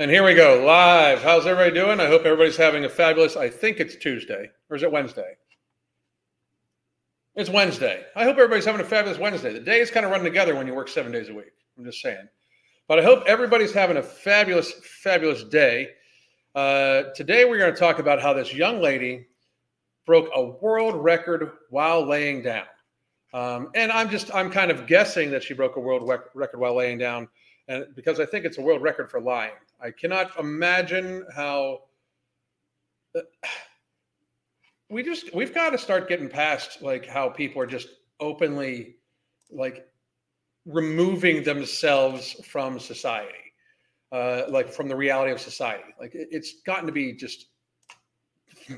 And here we go, live. How's everybody doing? I hope everybody's having a fabulous, I think it's Tuesday, or is it Wednesday? It's Wednesday. I hope everybody's having a fabulous Wednesday. The days kind of run together when you work seven days a week. I'm just saying. But I hope everybody's having a fabulous, fabulous day. Uh, today, we're going to talk about how this young lady broke a world record while laying down. Um, and I'm just, I'm kind of guessing that she broke a world record while laying down and because I think it's a world record for lying. I cannot imagine how uh, we just we've got to start getting past like how people are just openly like removing themselves from society, uh, like from the reality of society. Like it's gotten to be just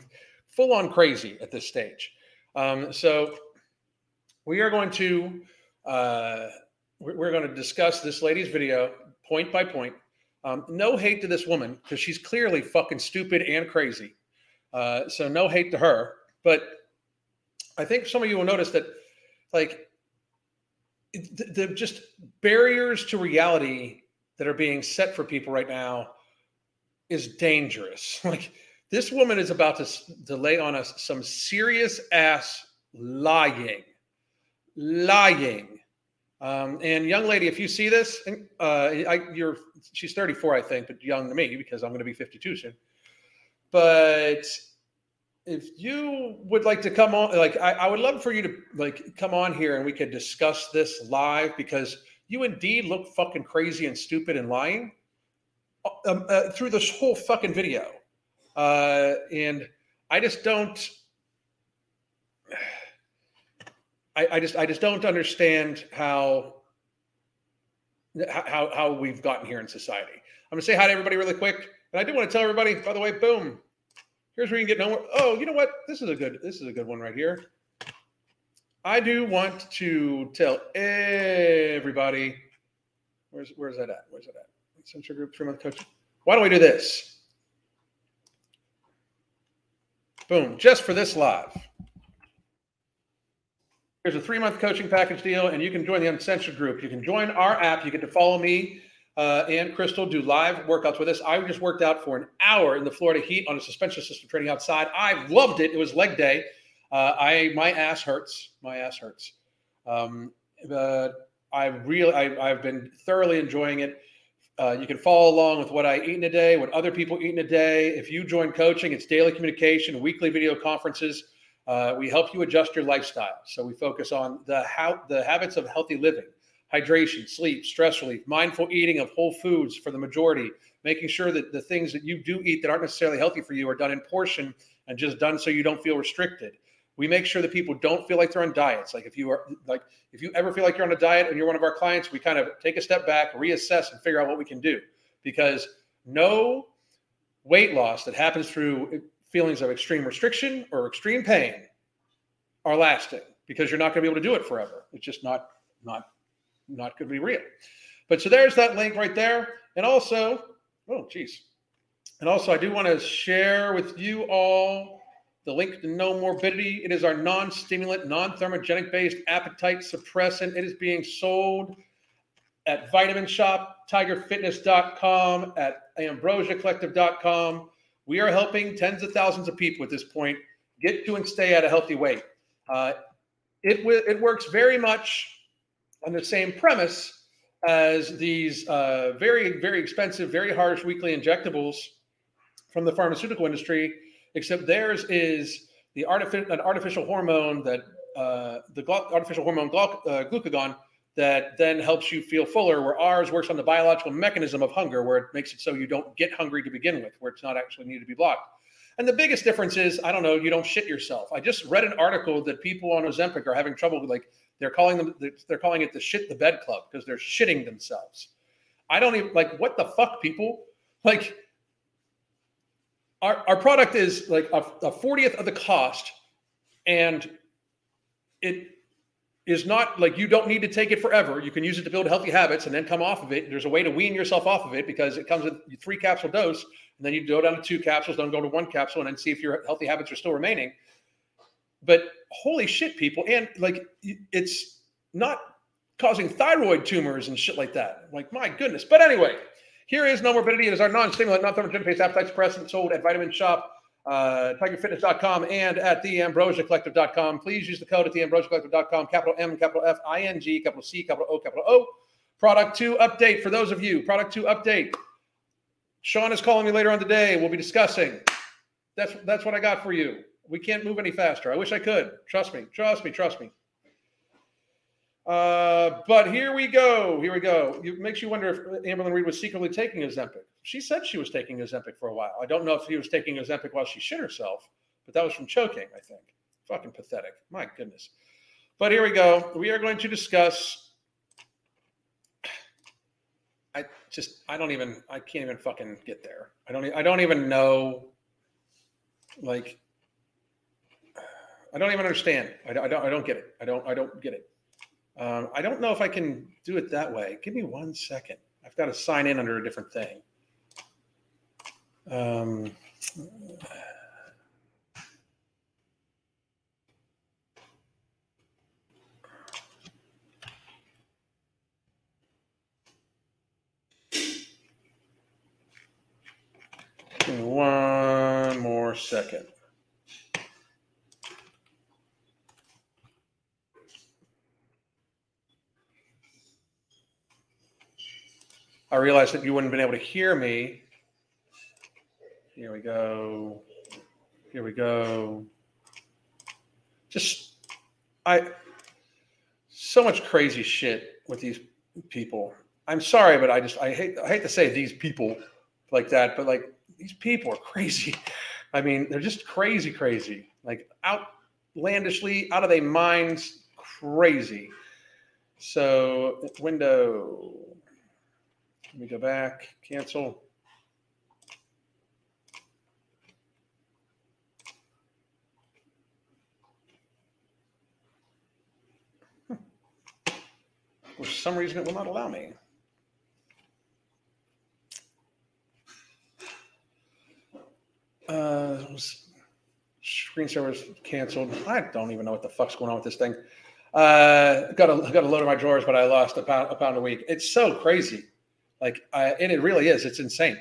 full on crazy at this stage. Um, so we are going to. Uh, we're going to discuss this lady's video point by point. Um, no hate to this woman because she's clearly fucking stupid and crazy. Uh, so no hate to her. But I think some of you will notice that, like, the, the just barriers to reality that are being set for people right now is dangerous. Like, this woman is about to, to lay on us some serious ass lying, lying um, and young lady, if you see this, uh, I, you're she's 34, I think, but young to me because I'm going to be 52 soon. But if you would like to come on, like I, I, would love for you to like come on here and we could discuss this live because you indeed look fucking crazy and stupid and lying uh, um, uh, through this whole fucking video, uh, and I just don't. I, I just I just don't understand how how how we've gotten here in society. I'm gonna say hi to everybody really quick, and I do want to tell everybody. By the way, boom. Here's where you can get no. Oh, you know what? This is a good. This is a good one right here. I do want to tell everybody. Where's where's that at? Where's that at? Central Group three month coaching. Why don't we do this? Boom! Just for this live. There's a three month coaching package deal, and you can join the Uncensored group. You can join our app. You get to follow me uh, and Crystal do live workouts with us. I just worked out for an hour in the Florida heat on a suspension system training outside. I loved it. It was leg day. Uh, I my ass hurts. My ass hurts. Um, but I really I, have been thoroughly enjoying it. Uh, you can follow along with what I eat in a day, what other people eat in a day. If you join coaching, it's daily communication, weekly video conferences. Uh, we help you adjust your lifestyle. So we focus on the how the habits of healthy living, hydration, sleep, stress relief, mindful eating of whole foods for the majority, making sure that the things that you do eat that aren't necessarily healthy for you are done in portion and just done so you don't feel restricted. We make sure that people don't feel like they're on diets. Like if you are like if you ever feel like you're on a diet and you're one of our clients, we kind of take a step back, reassess, and figure out what we can do. Because no weight loss that happens through feelings of extreme restriction or extreme pain are lasting because you're not going to be able to do it forever. It's just not not not going to be real. But so there's that link right there. And also, oh geez. And also I do want to share with you all the link to Nomorbidity. It is our non-stimulant, non-thermogenic based appetite suppressant. It is being sold at Vitamin Shoppe, TigerFitness.com, at AmbrosiaCollective.com. We are helping tens of thousands of people at this point get to and stay at a healthy weight. Uh, it, it works very much on the same premise as these uh, very, very expensive, very harsh weekly injectables from the pharmaceutical industry, except theirs is the artificial, an artificial hormone that uh, the artificial hormone uh, glucagon that then helps you feel fuller, where ours works on the biological mechanism of hunger, where it makes it so you don't get hungry to begin with, where it's not actually needed to be blocked. And the biggest difference is, I don't know, you don't shit yourself. I just read an article that people on Ozempic are having trouble with, like they're calling them, they're calling it the shit the bed club because they're shitting themselves. I don't even like what the fuck, people. Like, our, our product is like a, a 40th of the cost, and it is not like you don't need to take it forever. You can use it to build healthy habits and then come off of it. There's a way to wean yourself off of it because it comes with three capsule dose, and then you go down to two capsules, don't go to one capsule, and then see if your healthy habits are still remaining. But holy shit, people, and like it's not causing thyroid tumors and shit like that. Like my goodness. But anyway, Here is Nomorbidity. It is our non-stimulant, non-thermogenic based, appetite suppressant sold at Vitamin Shoppe, uh, TigerFitness.com, and at TheAmbrosiaCollective.com. Please use the code at TheAmbrosiaCollective.com, capital M, capital F, I N G, capital C, capital O, capital O. Product two update for those of you. Product two update. Sean is calling me later on today. We'll be discussing. That's that's what I got for you. We can't move any faster. I wish I could. Trust me. Trust me. Trust me. Uh, but here we go. Here we go. It makes you wonder if Amberlynn Reid was secretly taking Ozempic. She said she was taking Ozempic for a while. I don't know if he was taking Ozempic while she shit herself, but that was from choking, I think. Fucking pathetic. My goodness. But here we go. We are going to discuss. I just, I don't even, I can't even fucking get there. I don't, I don't even know. Like, I don't even understand. I, I don't, I don't get it. I don't, I don't get it. Um, I don't know if I can do it that way. Give me one second. I've got to sign in under a different thing. Um, one more second. I realized that you wouldn't have been able to hear me. Here we go. Here we go. Just, I, so much crazy shit with these people. I'm sorry, but I just, I hate, I hate to say these people like that, but like these people are crazy. I mean, they're just crazy, crazy, like outlandishly, out of their minds, crazy. So, window, let me go back, cancel. For some reason, it will not allow me. Uh, screensaver was canceled. I don't even know what the fuck's going on with this thing. Uh, got a got a load of my drawers, but I lost a pound a pound a week. It's so crazy. Like, I, and it really is. It's insane.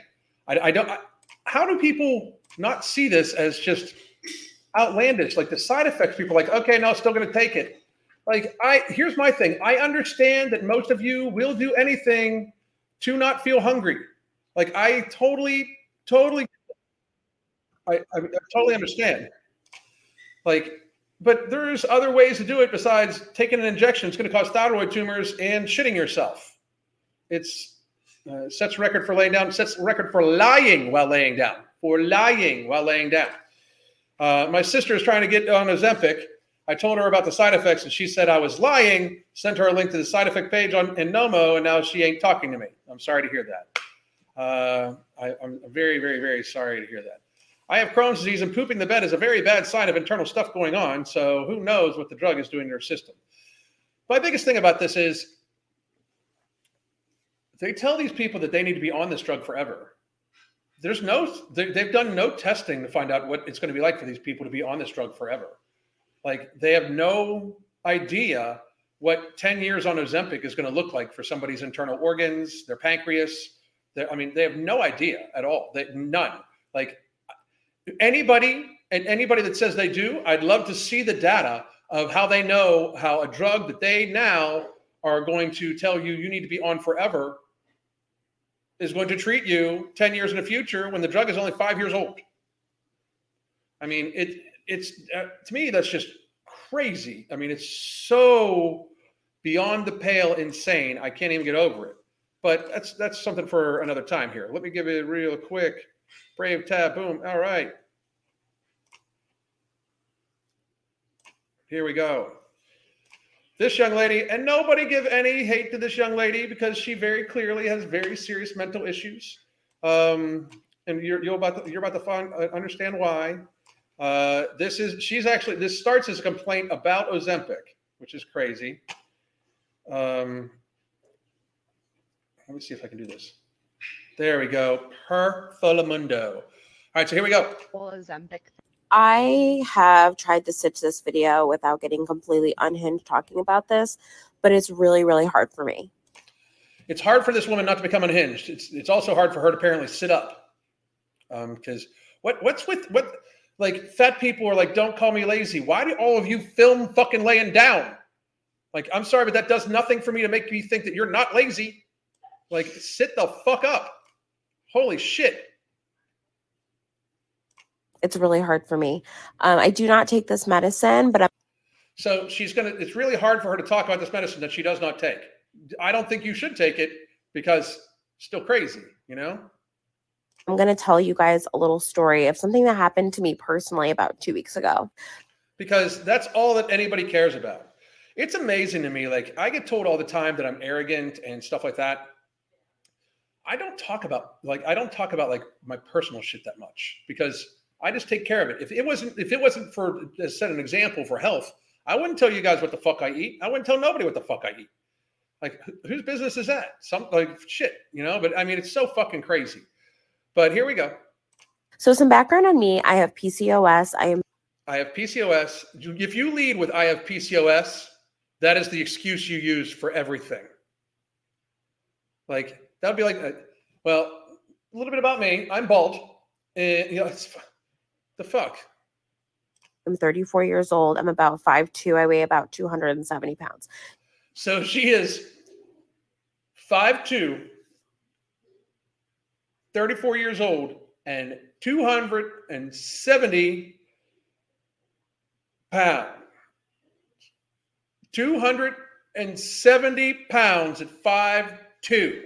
I, I don't. I, how do people not see this as just outlandish? Like the side effects. People like, okay, no, still going to take it. Like, I here's my thing. I understand that most of you will do anything to not feel hungry. Like, I totally, totally, I, I, I totally understand. Like, but there's other ways to do it besides taking an injection. It's going to cause thyroid tumors and shitting yourself. It's uh, sets record for laying down, sets record for lying while laying down, for lying while laying down. Uh, my sister is trying to get on Ozempic. I told her about the side effects, and she said I was lying. Sent her a link to the side effect page on in Nomo, and now she ain't talking to me. I'm sorry to hear that. Uh, I, I'm very, very, very sorry to hear that. I have Crohn's disease, and pooping the bed is a very bad sign of internal stuff going on. So who knows what the drug is doing to your system? My biggest thing about this is they tell these people that they need to be on this drug forever. There's no, they, they've done no testing to find out what it's going to be like for these people to be on this drug forever. Like they have no idea what 10 years on Ozempic is going to look like for somebody's internal organs, their pancreas. Their, I mean, they have no idea at all. They, none. Like anybody and anybody that says they do, I'd love to see the data of how they know how a drug that they now are going to tell you you need to be on forever is going to treat you 10 years in the future when the drug is only five years old. I mean, it it's uh, to me that's just crazy. I mean, it's so beyond the pale insane. I can't even get over it. But that's that's something for another time here. Let me give it real quick. Brave tab, boom. All right. Here we go this young lady, and nobody give any hate to this young lady because she very clearly has very serious mental issues. Um, and you're, you're about to, you're about to find uh, understand why. Uh, this is she's actually this starts as a complaint about Ozempic, which is crazy. Um, let me see if I can do this. There we go. Per Folamundo. All right, so here we go. Ozempic I have tried to stitch this video without getting completely unhinged talking about this, but it's really, really hard for me. it's hard for this woman not to become unhinged. It's it's also hard for her to apparently sit up. Um, because what what's with what like fat people are like, don't call me lazy. Why do all of you film fucking laying down? Like, I'm sorry, but that does nothing for me to make me think that you're not lazy. Like, sit the fuck up. Holy shit. It's really hard for me. Um, I do not take this medicine, but I'm So she's gonna. It's really hard for her to talk about this medicine that she does not take. I don't think you should take it because still crazy. You know. I'm going to tell you guys a little story of something that happened to me personally about two weeks ago. because that's all that anybody cares about. It's amazing to me. Like I get told all the time that I'm arrogant and stuff like that. I don't talk about like I don't talk about like my personal shit that much because I just take care of it. If it wasn't if it wasn't for to set an example for health, I wouldn't tell you guys what the fuck I eat. I wouldn't tell nobody what the fuck I eat. Like wh- whose business is that? Some like shit, you know. But I mean, it's so fucking crazy. But here we go. So, some background on me I have PCOS. I am I have PCOS. If you lead with I have PCOS, that is the excuse you use for everything. Like that would be like, uh, well, a little bit about me. I'm bald, and you know, it's the fuck. I'm 34 years old. I'm about 5'2. I weigh about 270 pounds. So she is 5'2", 34 years old, and 270 pounds. 270 pounds at 5'2".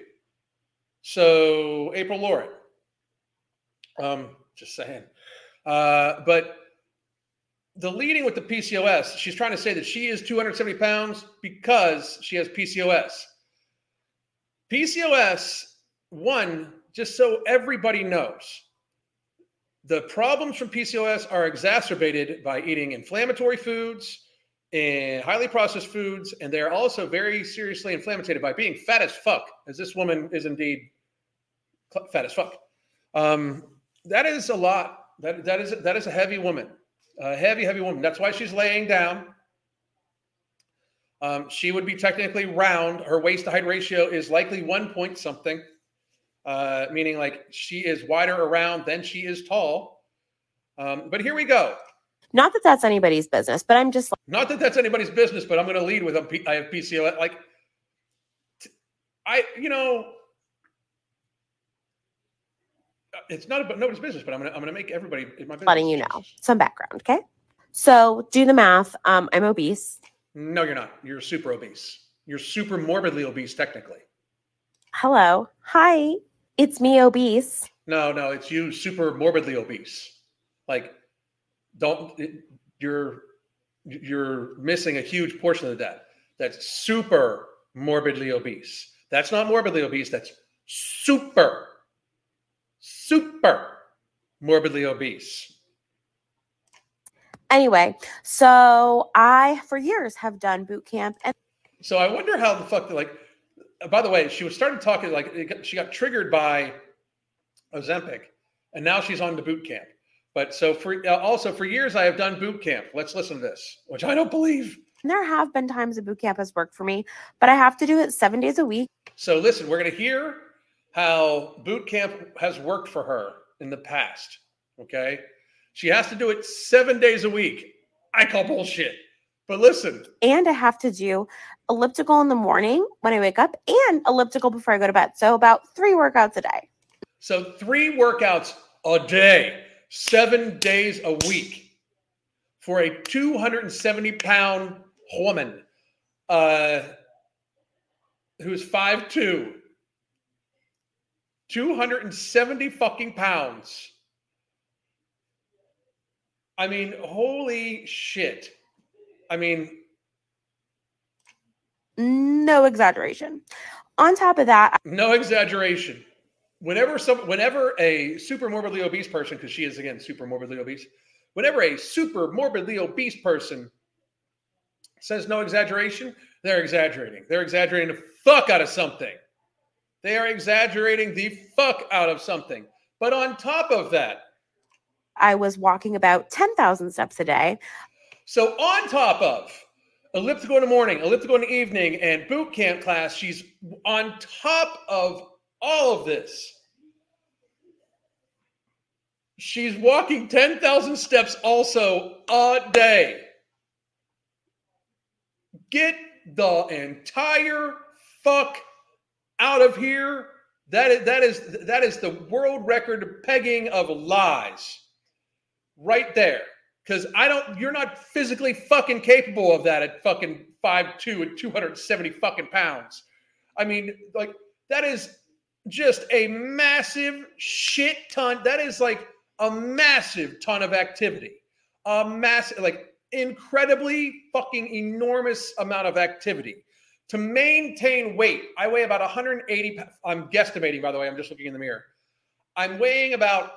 So April Lauren. Um, just saying. Uh, but the leading with the PCOS, she's trying to say that she is 270 pounds because she has PCOS. PCOS, one, just so everybody knows, the problems from PCOS are exacerbated by eating inflammatory foods and highly processed foods, and they're also very seriously inflamed by being fat as fuck, as this woman is indeed fat as fuck. Um, that is a lot. That that is that is a heavy woman, a heavy heavy woman. That's why she's laying down. Um, she would be technically round. Her waist to height ratio is likely one point something, uh, meaning like she is wider around than she is tall. Um, but here we go. Not that that's anybody's business, but I'm just like, Not that that's anybody's business, but I'm going to lead with a P- I have PCOS. Like, t- I you know, uh, it's not about nobody's business, but I'm going to I'm going to make everybody in my business. letting you know some background. Okay. So, do the math. Um, I'm obese. No, you're not. You're super obese. You're super morbidly obese, technically. Hello. Hi. It's me, obese. No, no, it's you super morbidly obese. Like, don't it, you're you're missing a huge portion of that. That's super morbidly obese. That's not morbidly obese. That's super, super morbidly obese. Anyway, so I, for years, have done boot camp and So I wonder how the fuck like. By the way, she was started talking like it got- she got triggered by Ozempic, and now she's on the boot camp. But so for uh, also for years I have done boot camp. Let's listen to this, which I don't believe. there have been times that boot camp has worked for me, but I have to do it seven days a week. So listen, we're going to hear how boot camp has worked for her in the past. Okay, she has to do it seven days a week. I call bullshit. But listen, And I have to do elliptical in the morning when I wake up and elliptical before I go to bed. So, about three workouts a day. So three workouts a day, seven days a week for a 270 pound woman uh, who's 5'2, 270 fucking pounds. I mean, holy shit. I mean, No exaggeration. On top of that, no exaggeration. Whenever some, whenever a super morbidly obese person, because she is again super morbidly obese, whenever a super morbidly obese person says no exaggeration, they're exaggerating. They're exaggerating the fuck out of something. They are exaggerating the fuck out of something. But on top of that, I was walking about 10,000 steps a day. so on top of elliptical in the morning, elliptical in the evening, and boot camp class. She's on top of all of this. She's walking 10,000 steps also a day. Get the entire fuck out of here. That is that is that is the world record pegging of lies. Right there. Cuz I don't you're not physically fucking capable of that at fucking 5'2 and 270 fucking pounds. I mean, like that is just a massive shit ton. That is like a massive ton of activity. A massive like incredibly fucking enormous amount of activity to maintain weight. I weigh about 180. I'm guesstimating, by the way. I'm just looking in the mirror. I'm weighing about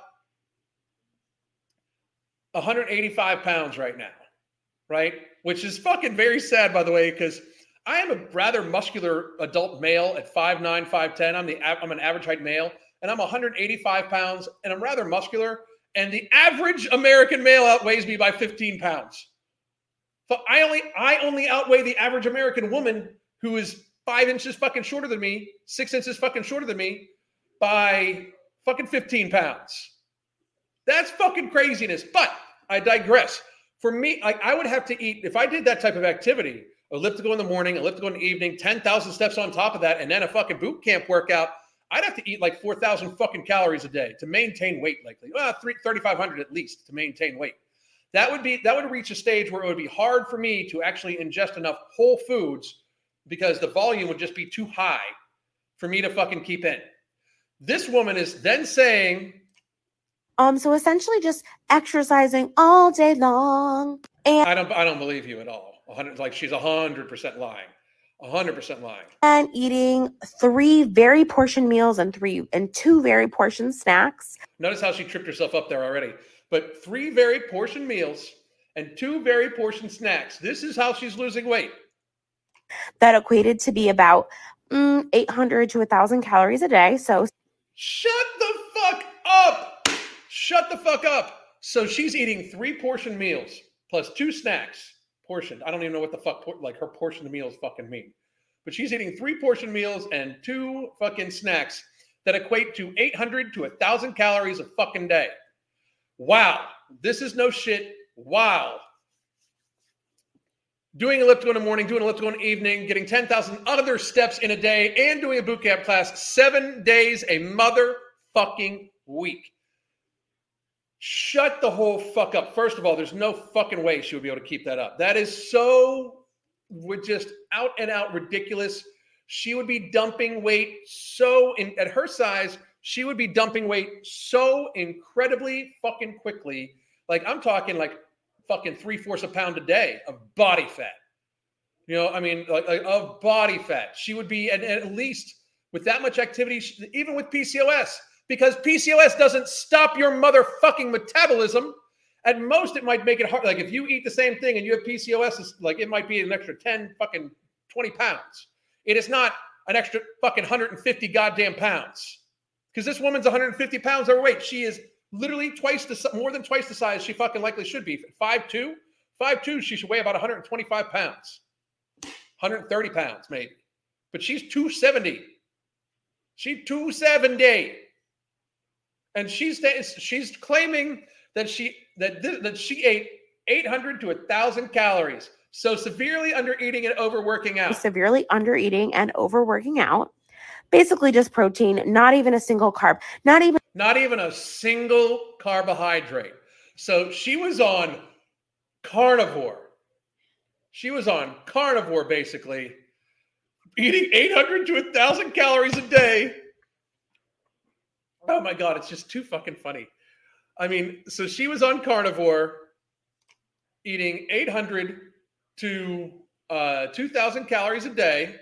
185 pounds right now, right? Which is fucking very sad, by the way, because I am a rather muscular adult male at 5'9, 5'10. I'm the I'm an average height male, and I'm 185 pounds, and I'm rather muscular. And the average American male outweighs me by 15 pounds. So I only I only outweigh the average American woman who is five inches fucking shorter than me, six inches fucking shorter than me by fucking 15 pounds. That's fucking craziness. But I digress. For me, like I would have to eat if I did that type of activity, elliptical in the morning, elliptical in the evening, 10,000 steps on top of that, and then a fucking boot camp workout. I'd have to eat like 4,000 fucking calories a day to maintain weight, likely. Well, 3,500 at least to maintain weight that would be that would reach a stage where it would be hard for me to actually ingest enough whole foods because the volume would just be too high for me to fucking keep in. This woman is then saying um so essentially just exercising all day long and I don't I don't believe you at all. 100 like she's a 100% lying. A 100% lying. And eating three very portion meals and three and two very portion snacks. Notice how she tripped herself up there already but three very portion meals and two very portion snacks. This is how she's losing weight. That equated to be about mm, 800 to a 1,000 calories a day. So shut the fuck up. Shut the fuck up. So she's eating three portion meals plus two snacks portioned. I don't even know what the fuck like her portion of meals fucking mean. But she's eating three portion meals and two fucking snacks that equate to 800 to 1,000 calories a fucking day. Wow, this is no shit. Wow. Doing elliptical in the morning, doing elliptical in the evening, getting 10,000 other steps in a day, and doing a boot camp class seven days a motherfucking week. Shut the whole fuck up. First of all, there's no fucking way she would be able to keep that up. That is so, would just out and out ridiculous. She would be dumping weight so in at her size she would be dumping weight so incredibly fucking quickly. Like I'm talking like fucking three fourths a pound a day of body fat. You know, I mean, like, like of body fat. She would be at, at least with that much activity, even with PCOS, because PCOS doesn't stop your motherfucking metabolism. At most, it might make it hard. Like if you eat the same thing and you have PCOS, like it might be an extra 10 fucking 20 pounds. It is not an extra fucking 150 goddamn pounds because this woman's 150 pounds overweight. She is literally twice the more than twice the size she fucking likely should be. 5'2, 5'2, she should weigh about 125 pounds, 130 pounds maybe. But she's 270. She's 270. And she's she's claiming that she that that she ate 800 to 1000 calories. So severely under eating and overworking out. Severely under eating and overworking out basically just protein, not even a single carb, not even not even a single carbohydrate. So she was on carnivore. She was on carnivore basically, eating 800 to 1000 calories a day. Oh my god, it's just too fucking funny. I mean, so she was on carnivore eating 800 to uh, 2000 calories a day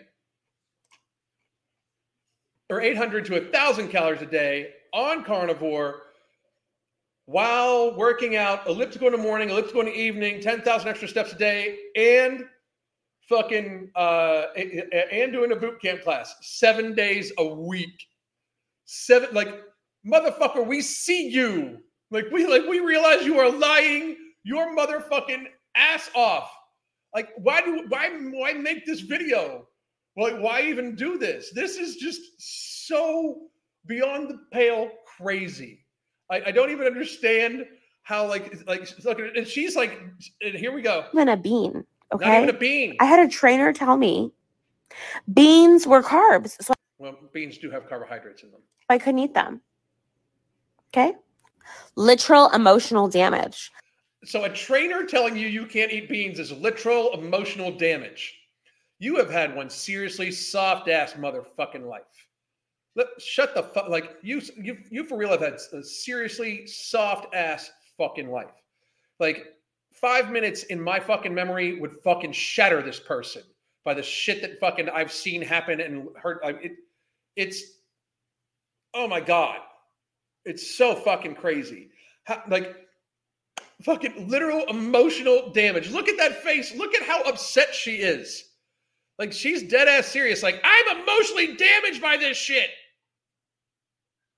or 800 to 1,000 calories a day on carnivore while working out elliptical in the morning, elliptical in the evening, 10,000 extra steps a day, and fucking uh, and doing a boot camp class seven days a week. Seven like motherfucker, we see you. Like we like we realize you are lying your motherfucking ass off Like, why do why why make this video? Like, why even do this? This is just so beyond the pale crazy. I, I don't even understand how like like look and she's like and here we go. Even a bean. Okay. Not even a bean. I had a trainer tell me beans were carbs, so well, beans do have carbohydrates in them. I couldn't eat them. Okay. Literal emotional damage. So a trainer telling you you can't eat beans is literal emotional damage. You have had one seriously soft ass motherfucking life. Let, shut the fuck like you you you for real have had a seriously soft ass fucking life. Like five minutes in my fucking memory would fucking shatter this person by the shit that fucking I've seen happen and heard. It, it's oh my god, it's so fucking crazy. How, like fucking literal emotional damage. Look at that face. Look at how upset she is. Like she's dead ass serious. Like I'm emotionally damaged by this shit.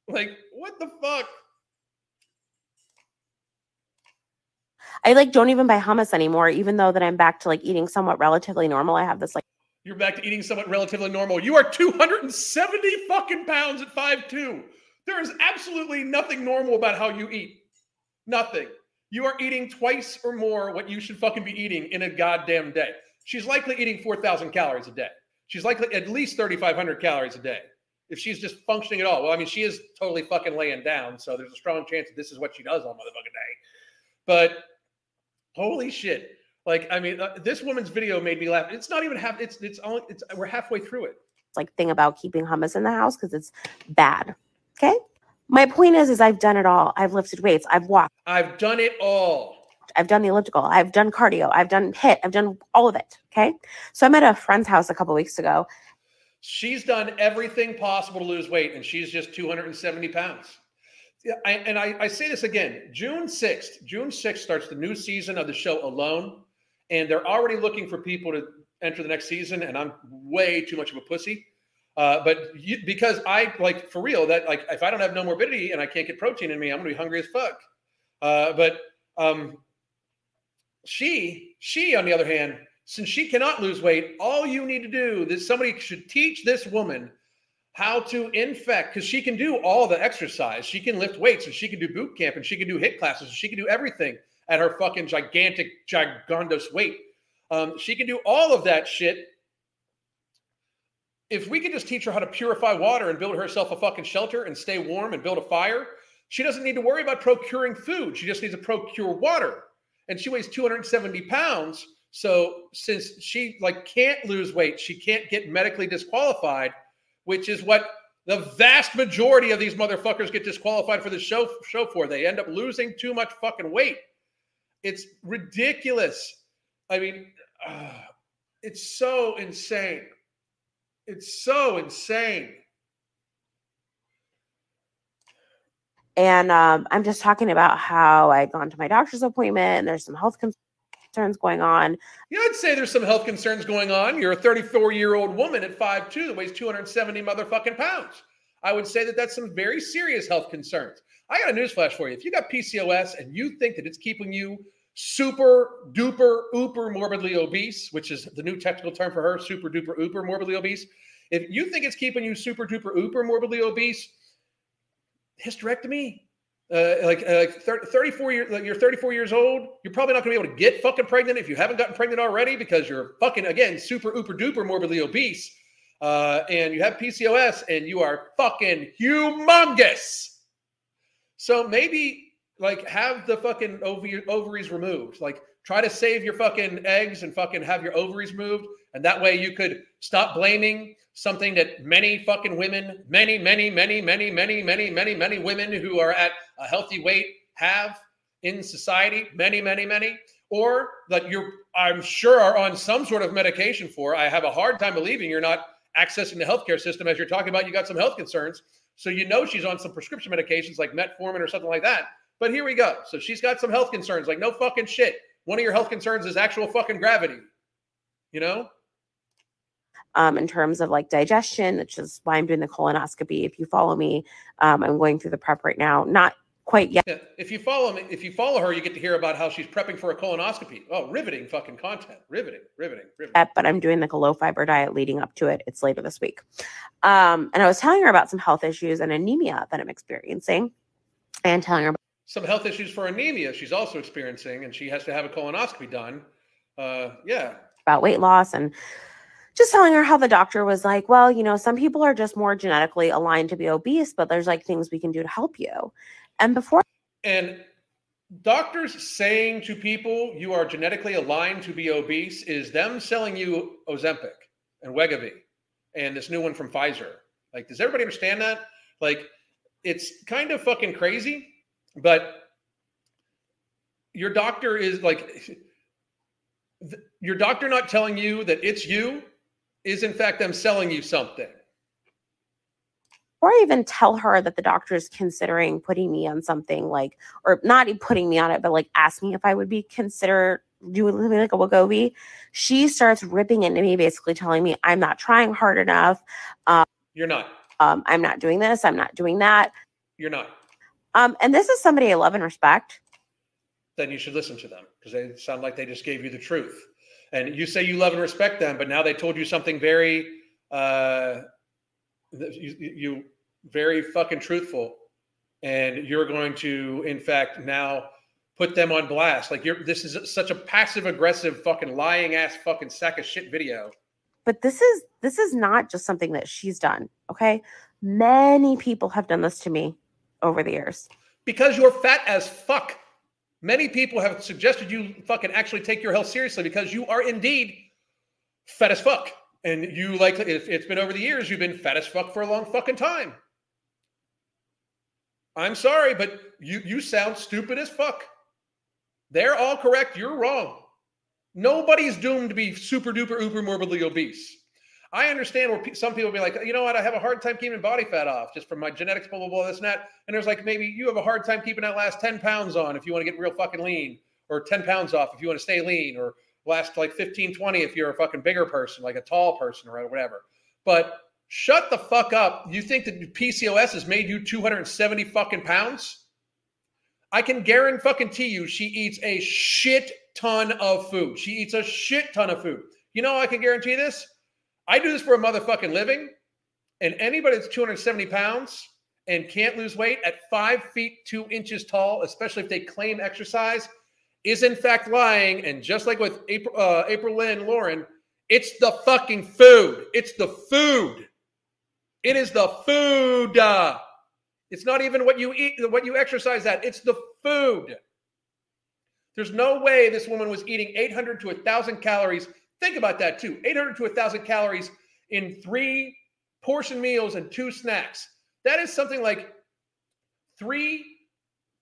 Like what the fuck? I like don't even buy hummus anymore, even though that I'm back to like eating somewhat relatively normal. I have this like You're back to eating somewhat relatively normal. You are 270 fucking pounds at 5'2. There is absolutely nothing normal about how you eat. Nothing. You are eating twice or more what you should fucking be eating in a goddamn day. She's likely eating 4,000 calories a day. She's likely at least 3,500 calories a day. If she's just functioning at all. Well, I mean, she is totally fucking laying down. So there's a strong chance that this is what she does all motherfucking day. But holy shit. Like, I mean, uh, this woman's video made me laugh. It's not even half, it's, it's only, it's, we're halfway through it. It's like thing about keeping hummus in the house because it's bad. Okay. My point is, is I've done it all. I've lifted weights. I've walked. I've done it all. I've done the elliptical. I've done cardio. I've done HIIT. I've done all of it. Okay. So I'm at a friend's house a couple weeks ago. She's done everything possible to lose weight, and she's just 270 pounds. Yeah, I, and I, I say this again June 6th, June 6th starts the new season of the show Alone, and they're already looking for people to enter the next season, and I'm way too much of a pussy. Uh, but you, because I like for real that like if I don't have Nomorbidity and I can't get protein in me, I'm gonna be hungry as fuck. Uh, but um, she she on the other hand, since she cannot lose weight, all you need to do is somebody should teach this woman how to infect because she can do all the exercise. She can lift weights and she can do boot camp and she can do HIIT classes. And she can do everything at her fucking gigantic, gigantos weight. Um, she can do all of that shit. If we could just teach her how to purify water and build herself a fucking shelter and stay warm and build a fire, she doesn't need to worry about procuring food. She just needs to procure water. And she weighs 270 pounds. So since she like can't lose weight, she can't get medically disqualified, which is what the vast majority of these motherfuckers get disqualified for the show show for. They end up losing too much fucking weight. It's ridiculous. I mean, uh, it's so insane. It's so insane. And um, I'm just talking about how I'd gone to my doctor's appointment and there's some health concerns going on. Yeah, I'd say there's some health concerns going on. You're a 34 year old woman at 5'2 that weighs 270 motherfucking pounds. I would say that that's some very serious health concerns. I got a newsflash for you. If you got PCOS and you think that it's keeping you super duper ooper morbidly obese, which is the new technical term for her, super duper ooper morbidly obese, if you think it's keeping you super duper ooper morbidly obese, hysterectomy. Uh, like uh, like 30, 34 years, like you're 34 years old. You're probably not going to be able to get fucking pregnant if you haven't gotten pregnant already because you're fucking again super ooper duper morbidly obese, uh, and you have PCOS and you are fucking humongous. So maybe like have the fucking ov- ovaries removed. Like try to save your fucking eggs and fucking have your ovaries removed, and that way you could stop blaming something that many fucking women, many, many, many, many, many, many, many, many women who are at a healthy weight have in society, many, many, many, or that you're, I'm sure, are on some sort of medication for. I have a hard time believing you're not accessing the healthcare system as you're talking about. You got some health concerns, so you know she's on some prescription medications like metformin or something like that. But here we go. So she's got some health concerns, like no fucking shit. One of your health concerns is actual fucking gravity. You know, um, in terms of like digestion, which is why I'm doing the colonoscopy. If you follow me, um, I'm going through the prep right now. Not quite yet. Yeah, if you follow me, if you follow her, you get to hear about how she's prepping for a colonoscopy. Oh, riveting fucking content. Riveting, riveting, riveting. But I'm doing like a low fiber diet leading up to it. It's later this week. Um, and I was telling her about some health issues and anemia that I'm experiencing, and telling her about Some health issues for anemia she's also experiencing, and she has to have a colonoscopy done. Uh, yeah, about weight loss and just telling her how the doctor was like, well, you know, some people are just more genetically aligned to be obese, but there's like things we can do to help you. And before and doctors saying to people you are genetically aligned to be obese is them selling you Ozempic and Wegovy and this new one from Pfizer. Like, does everybody understand that? Like, it's kind of fucking crazy, but your doctor is like, your doctor not telling you that it's you is in fact them selling you something. Or I even tell her that the doctor is considering putting me on something like, or not even putting me on it, but like ask me if I would be consider doing something like a Wegovy, she starts ripping into me, basically telling me I'm not trying hard enough. You're not. Um, I'm not doing this. I'm not doing that. You're not. Um, and this is somebody I love and respect. Then you should listen to them because they sound like they just gave you the truth. And you say you love and respect them, but now they told you something very, uh, you, you very fucking truthful, and you're going to, in fact, now put them on blast. Like you're, this is such a passive aggressive fucking lying ass fucking sack of shit video. But this is this is not just something that she's done. Okay, many people have done this to me over the years. because you're fat as fuck. Many people have suggested you fucking actually take your health seriously because you are indeed fat as fuck. And you like if it's been over the years, you've been fat as fuck for a long fucking time. I'm sorry, but you you sound stupid as fuck. They're all correct. You're wrong. Nobody's doomed to be super duper uber morbidly obese. I understand where some people be like, you know what, I have a hard time keeping body fat off just from my genetics, blah, blah, blah, this and that. And there's like, maybe you have a hard time keeping that last 10 pounds on if you want to get real fucking lean, or 10 pounds off if you want to stay lean, or last like 15, 20 if you're a fucking bigger person, like a tall person or whatever. But shut the fuck up. You think that PCOS has made you 270 fucking pounds? I can guarantee fucking you she eats a shit ton of food. She eats a shit ton of food. You know, I can guarantee this. I do this for a motherfucking living, and anybody that's 270 pounds and can't lose weight at five feet two inches tall, especially if they claim exercise, is in fact lying. And just like with April, uh, April Lynn Lauren, it's the fucking food. It's the food. It is the food. It's not even what you eat, what you exercise at. It's the food. There's no way this woman was eating 800 to 1,000 calories. Think about that too 800 to 1,000 calories in three portion meals and two snacks. That is something like three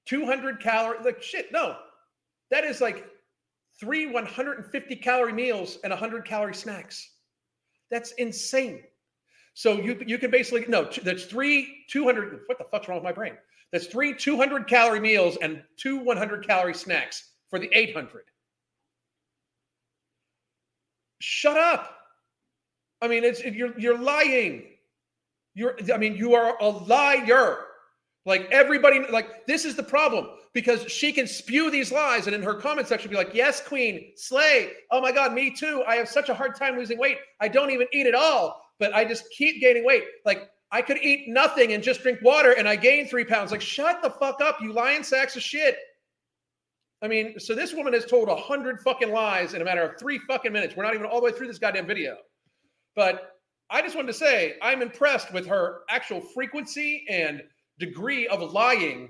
200 calorie, like shit, no. That is like three 150 calorie meals and 100 calorie snacks. That's insane. So you you can basically no, that's three 200. What the fuck's wrong with my brain? That's three 200 calorie meals and two 100 calorie snacks for the 800. Shut up. I mean, it's you're you're lying. You're I mean, you are a liar. Like everybody, like this is the problem because she can spew these lies and in her comment section be like, "Yes, queen, slay. Oh my god, me too. I have such a hard time losing weight. I don't even eat at all, but I just keep gaining weight. Like I could eat nothing and just drink water and I gain three pounds. Like shut the fuck up, you lying sacks of shit." I mean, so this woman has told a hundred fucking lies in a matter of three fucking minutes. We're not even all the way through this goddamn video, but I just wanted to say I'm impressed with her actual frequency and degree of lying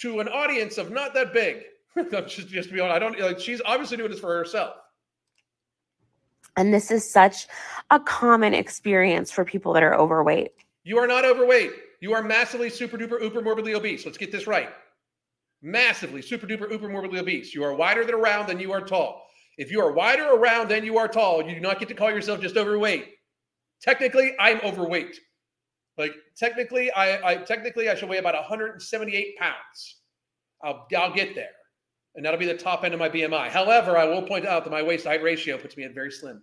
to an audience of not that big. just, just to be honest, I don't like. She's obviously doing this for herself. And this is such a common experience for people that are overweight. You are not overweight. You are massively super duper uber morbidly obese. Let's get this right. Massively super duper uber morbidly obese. You are wider than around than you are tall. If you are wider around than you are tall, you do not get to call yourself just overweight. Technically, I'm overweight. Like technically, I, I technically I should weigh about 178 pounds. I'll I'll get there, and that'll be the top end of my BMI. However, I will point out that my waist to height ratio puts me at very slim.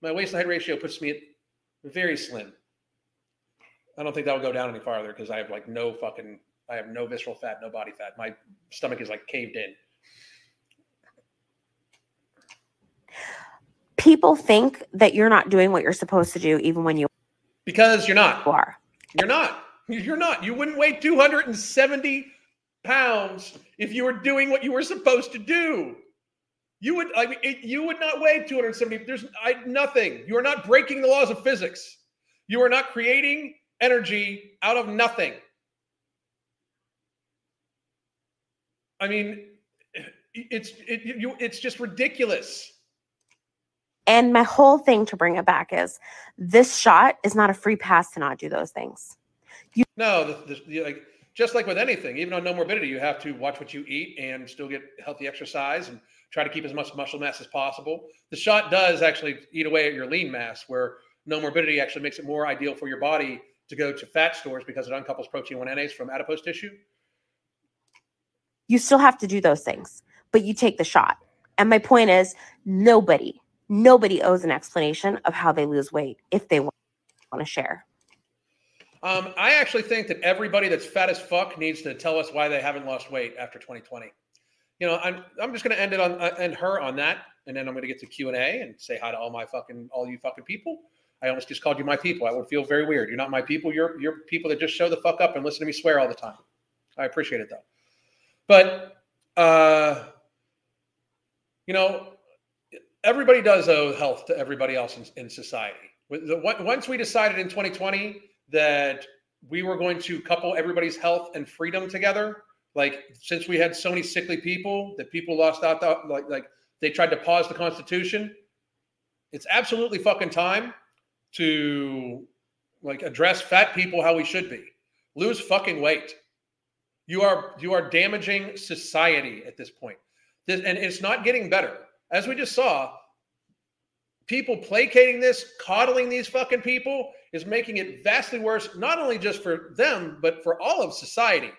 My waist to height ratio puts me at very slim. I don't think that will go down any farther because I have like no fucking, I have no visceral fat, no body fat. My stomach is like caved in. People think that you're not doing what you're supposed to do, even when you Because you're not. You are. You're not. You're not. You wouldn't weigh 270 pounds if you were doing what you were supposed to do. You would like it, you would not weigh 270. There's I, nothing. You are not breaking the laws of physics. You are not creating energy out of nothing. I mean, it's it, you, it's just ridiculous. And my whole thing to bring it back is this shot is not a free pass to not do those things. No, the, the, the, like just like with anything, even on Nomorbidity, you have to watch what you eat and still get healthy exercise and try to keep as much muscle mass as possible. The shot does actually eat away at your lean mass, where Nomorbidity actually makes it more ideal for your body to go to fat stores because it uncouples protein 1 from adipose tissue. You still have to do those things, but you take the shot. And my point is nobody, nobody owes an explanation of how they lose weight if they want to share. Um, I actually think that everybody that's fat as fuck needs to tell us why they haven't lost weight after 2020. You know, I'm I'm just going to end it on uh, end her on that, and then I'm going to get to Q and A and say hi to all my fucking all you fucking people. I almost just called you my people. I would feel very weird. You're not my people. You're you're people that just show the fuck up and listen to me swear all the time. I appreciate it though. But uh, you know, everybody does owe health to everybody else in, in society. Once we decided in 2020 that we were going to couple everybody's health and freedom together. Like since we had so many sickly people that people lost out, like like they tried to pause the Constitution. It's absolutely fucking time to like address fat people how we should be. Lose fucking weight. You are you are damaging society at this point. This, and it's not getting better. As we just saw, people placating this, coddling these fucking people is making it vastly worse, not only just for them, but for all of society.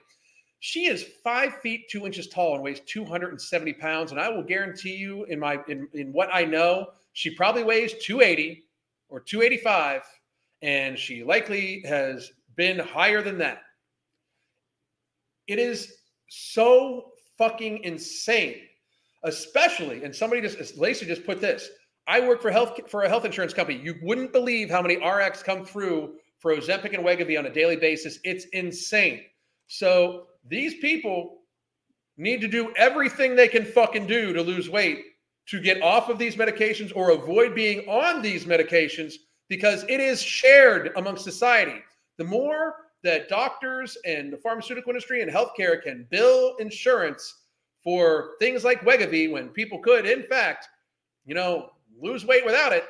She is five feet two inches tall and weighs 270 pounds. And I will guarantee you, in my in, in what I know, she probably weighs 280 or 285, and she likely has been higher than that. It is so fucking insane, especially, and somebody just Lacey just put this I work for health for a health insurance company. You wouldn't believe how many RX come through for Ozempic and Wegovy on a daily basis. It's insane. So these people need to do everything they can fucking do to lose weight to get off of these medications or avoid being on these medications because it is shared amongst society. The more that doctors and the pharmaceutical industry and healthcare can bill insurance for things like Wegovy when people could, in fact, you know, lose weight without it,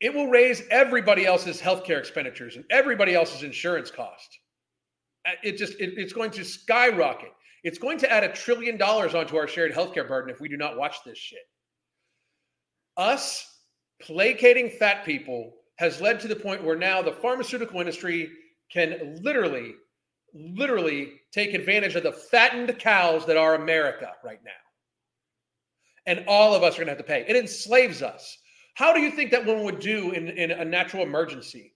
it will raise everybody else's healthcare expenditures and everybody else's insurance cost. Uh, it just it, it's going to skyrocket. It's going to add a trillion dollars onto our shared healthcare burden if we do not watch this shit. Us placating fat people has led to the point where now the pharmaceutical industry can literally, literally take advantage of the fattened cows that are America right now and all of us are going to have to pay. It enslaves us. How do you think that one would do in, in a natural emergency,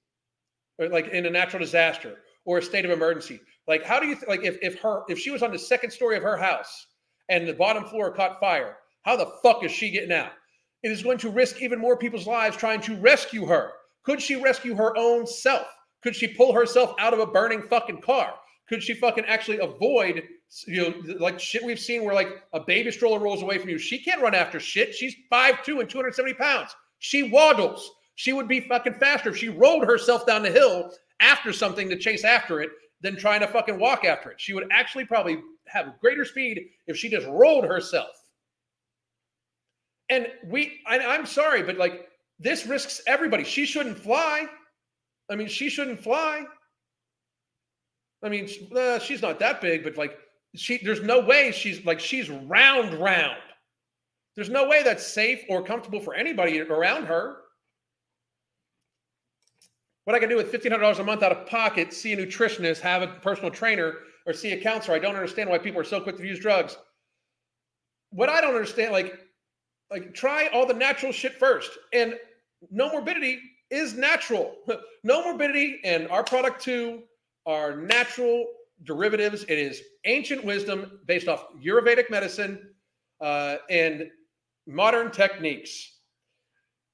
or like in a natural disaster or a state of emergency? Like, how do you th- like if if her if she was on the second story of her house and the bottom floor caught fire? How the fuck is she getting out? It is going to risk even more people's lives trying to rescue her. Could she rescue her own self? Could she pull herself out of a burning fucking car? Could she fucking actually avoid you know, like shit we've seen where like a baby stroller rolls away from you. She can't run after shit. She's 5'2 and 270 pounds. She waddles. She would be fucking faster if she rolled herself down the hill after something to chase after it than trying to fucking walk after it. She would actually probably have greater speed if she just rolled herself. And we, I, I'm sorry, but like this risks everybody. She shouldn't fly. I mean, she shouldn't fly. I mean, uh, she's not that big, but like she there's no way she's like she's round round. There's no way that's safe or comfortable for anybody around her. What I can do with $1,500 a month out of pocket, see a nutritionist, have a personal trainer, or see a counselor. I don't understand why people are so quick to use drugs. What I don't understand, like, like try all the natural shit first. And Nomorbidity is natural. Nomorbidity and our product two are natural derivatives. It is ancient wisdom based off Ayurvedic medicine uh, and modern techniques.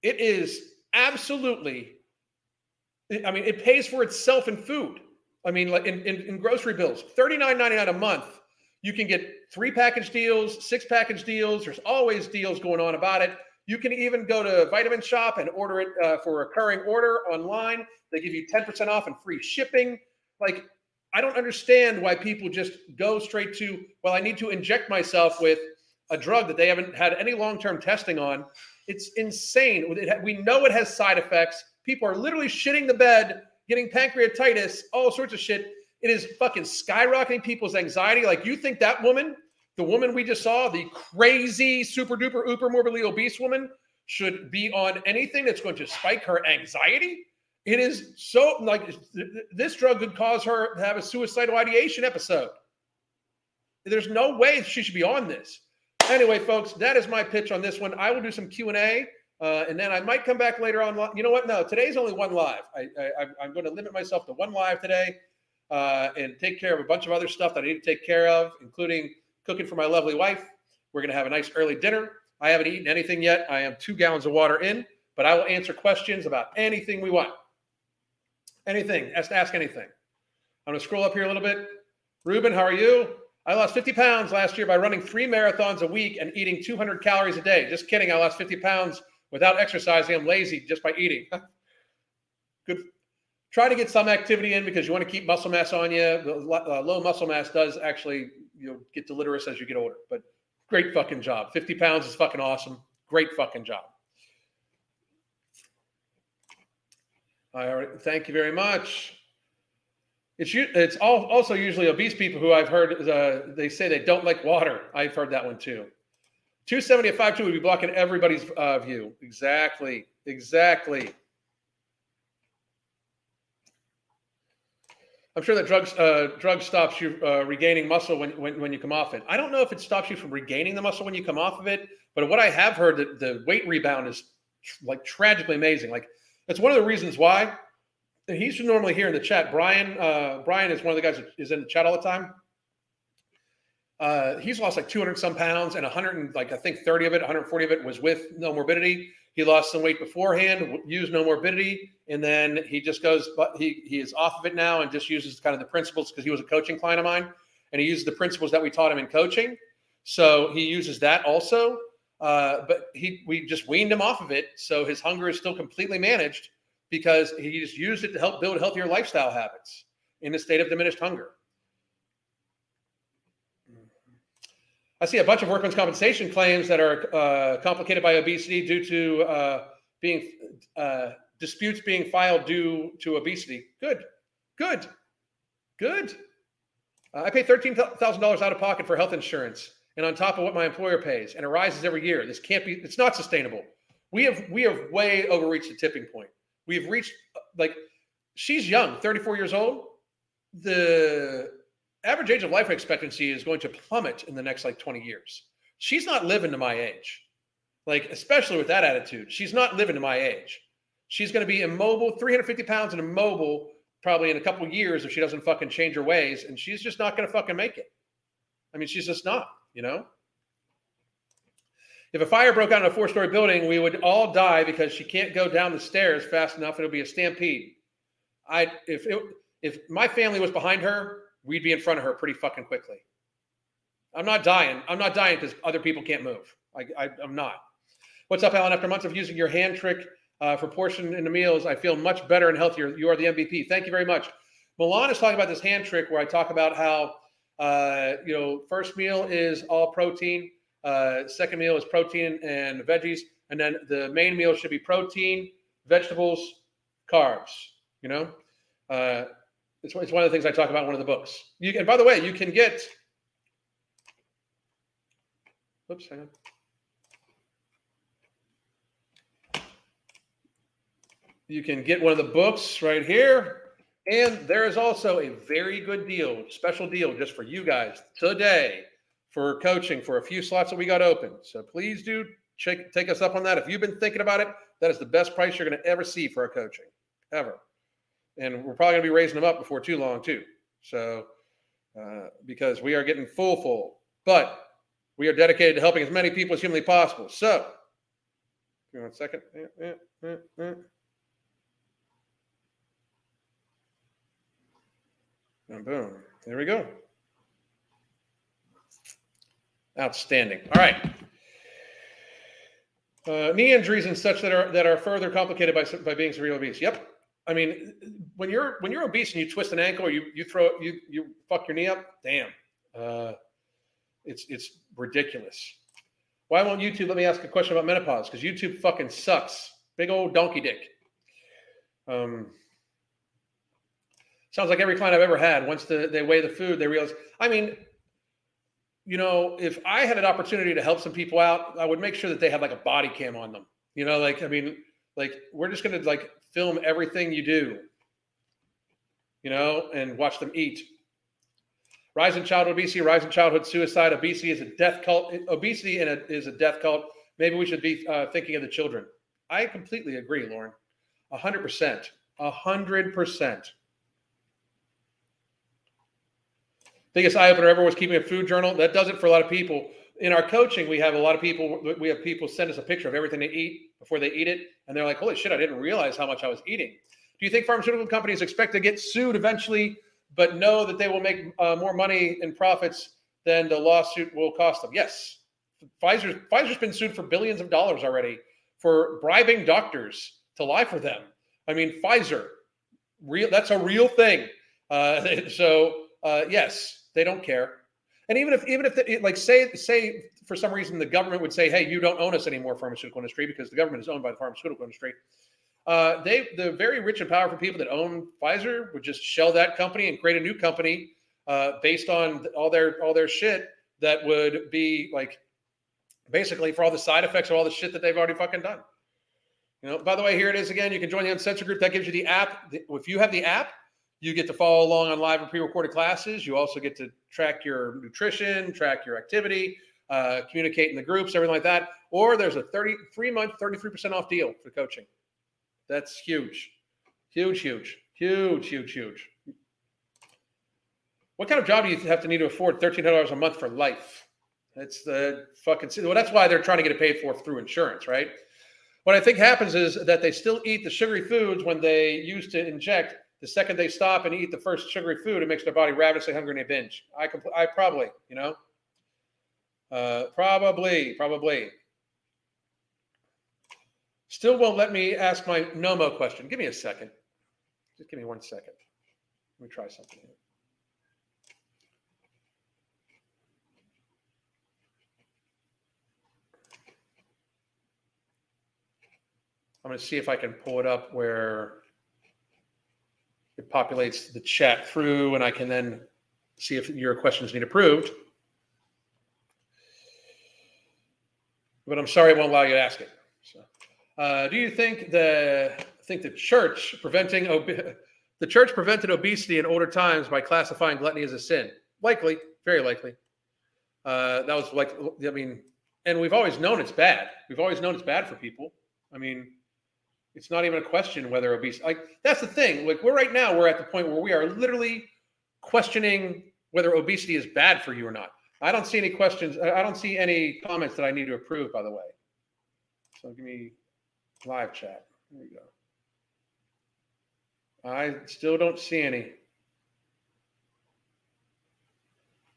It is absolutely, I mean, it pays for itself in food. I mean, like in, in, in grocery bills, $39.99 a month. You can get three package deals, six package deals. There's always deals going on about it. You can even go to Vitamin Shoppe and order it uh, for a recurring order online. They give you 10% off and free shipping. Like, I don't understand why people just go straight to, well, I need to inject myself with a drug that they haven't had any long term testing on. It's insane. It, we know it has side effects. People are literally shitting the bed, getting pancreatitis, all sorts of shit. It is fucking skyrocketing people's anxiety. Like, you think that woman, the woman we just saw, the crazy, super duper, uber morbidly obese woman, should be on anything that's going to spike her anxiety? It is so like this drug could cause her to have a suicidal ideation episode. There's no way she should be on this. Anyway, folks, that is my pitch on this one. I will do some Q and A, uh, and then I might come back later on. You know what? No, today's only one live. I, I, am going to limit myself to one live today, uh, and take care of a bunch of other stuff that I need to take care of, including cooking for my lovely wife. We're going to have a nice early dinner. I haven't eaten anything yet. I am two gallons of water in, but I will answer questions about anything we want. Anything. Ask ask anything. I'm going to scroll up here a little bit. Ruben, how are you? I lost 50 pounds last year by running three marathons a week and eating 200 calories a day. Just kidding. I lost 50 pounds without exercising. I'm lazy just by eating. Good. Try to get some activity in because you want to keep muscle mass on you. Uh, low muscle mass does actually you know get delirious as you get older. But great fucking job. 50 pounds is fucking awesome. Great fucking job. All right. Thank you very much. It's it's also usually obese people who I've heard uh, they say they don't like water. I've heard that one too. 270 at 5'2 would be blocking everybody's uh, view. Exactly. Exactly. I'm sure that drugs uh, drug stops you uh, regaining muscle when, when, when you come off it. I don't know if it stops you from regaining the muscle when you come off of it, but what I have heard that the weight rebound is like tragically amazing. Like that's one of the reasons why And he's normally here in the chat. Brian, uh, Brian is one of the guys that is in the chat all the time. Uh, he's lost like 200 some pounds and 100 and like I think 30 of it, 140 of it was with Nomorbidity. He lost some weight beforehand, used Nomorbidity, and then he just goes, but he he is off of it now and just uses kind of the principles because he was a coaching client of mine, and he uses the principles that we taught him in coaching. So he uses that also. Uh, but he we just weaned him off of it, so his hunger is still completely managed because he just used it to help build healthier lifestyle habits in a state of diminished hunger. I see a bunch of workman's compensation claims that are uh, complicated by obesity due to uh, being uh, disputes being filed due to obesity. Good, good, good. Uh, I pay thirteen thousand dollars out of pocket for health insurance, and on top of what my employer pays, and it rises every year. This can't be. It's not sustainable. We have we have way overreached the tipping point. We've reached like she's young, 34 years old. The average age of life expectancy is going to plummet in the next like 20 years. She's not living to my age. Like, especially with that attitude, she's not living to my age. She's going to be immobile, 350 pounds and immobile probably in a couple years if she doesn't fucking change her ways. And she's just not going to fucking make it. I mean, she's just not, you know? If a fire broke out in a four story building, we would all die because she can't go down the stairs fast enough. It'll be a stampede. I if it, if my family was behind her, we'd be in front of her pretty fucking quickly. I'm not dying. I'm not dying because other people can't move. I, am not. What's up, Alan? After months of using your hand trick uh, for portion in the meals, I feel much better and healthier. You are the MVP. Thank you very much. Milan is talking about this hand trick where I talk about how uh, you know first meal is all protein uh, second meal is protein and veggies, and then the main meal should be protein, vegetables, carbs. You know, uh, it's, it's one of the things I talk about in one of the books. You and by the way, you can get. Oops, hang on. You can get one of the books right here. And there is also a very good deal, special deal just for you guys today for coaching for a few slots that we got open. So please do check, take us up on that. If you've been thinking about it, that is the best price you're going to ever see for our coaching, ever. And we're probably going to be raising them up before too long, too. So, uh, because we are getting full, full, but we are dedicated to helping as many people as humanly possible. So, give me one second. Eh, eh, eh, and boom, there we go. Outstanding. All right. Uh, knee injuries and such that are that are further complicated by by being severely obese. Yep. I mean, when you're when you're obese and you twist an ankle or you you throw you you fuck your knee up, damn. Uh, it's it's ridiculous. Why won't YouTube let me ask a question about menopause? Because YouTube fucking sucks. Big old donkey dick. Um, sounds like every client I've ever had. Once the, they weigh the food, they realize. I mean, you know, if I had an opportunity to help some people out, I would make sure that they had like a body cam on them. You know, like I mean, like we're just gonna like film everything you do. You know, and watch them eat. Rise in childhood obesity, rise in childhood suicide. Obesity is a death cult. Obesity in a, is a death cult. Maybe we should be uh, thinking of the children. I completely agree, Lauren. A hundred percent. A hundred percent. biggest eye opener ever was keeping a food journal. That does it for a lot of people. In our coaching, we have a lot of people. We have people send us a picture of everything they eat before they eat it, and they're like, "Holy shit! I didn't realize how much I was eating." Do you think pharmaceutical companies expect to get sued eventually, but know that they will make uh, more money in profits than the lawsuit will cost them? Yes. Pfizer Pfizer's been sued for billions of dollars already for bribing doctors to lie for them. I mean, Pfizer, real that's a real thing. Uh, so uh, yes, they don't care. And even if even if the, like say say for some reason the government would say, hey, you don't own us anymore, pharmaceutical industry, because the government is owned by the pharmaceutical industry. Uh, they the very rich and powerful people that own Pfizer would just shell that company and create a new company uh, based on all their all their shit that would be like basically for all the side effects of all the shit that they've already fucking done. You know, by the way, here it is again. You can join the Uncensored group. That gives you the app. If you have the app, you get to follow along on live and pre-recorded classes. You also get to track your nutrition, track your activity, uh, communicate in the groups, everything like that. Or there's a 33 month, 33% off deal for coaching. That's huge, huge, huge, huge, huge, huge. What kind of job do you have to need to afford $1,300 a month for life? That's the fucking. Well, that's why they're trying to get it paid for through insurance, right? What I think happens is that they still eat the sugary foods when they used to inject the second they stop and eat the first sugary food, it makes their body ravenously hungry and they binge. I compl- I probably, you know, uh, probably, probably. Still won't let me ask my Nomo question. Give me a second. Just give me one second. Let me try something here. I'm going to see if I can pull it up where it populates the chat through, and I can then see if your questions need approved. But I'm sorry, I won't allow you to ask it. So, uh, do you think the think the church preventing ob- the church prevented obesity in older times by classifying gluttony as a sin? Likely, very likely. Uh, that was like, I mean, and we've always known it's bad. We've always known it's bad for people. I mean, it's not even a question whether obesity. Like that's the thing. Like we're right now, we're at the point where we are literally questioning whether obesity is bad for you or not. I don't see any questions. I don't see any comments that I need to approve. By the way, so give me live chat. There you go. I still don't see any.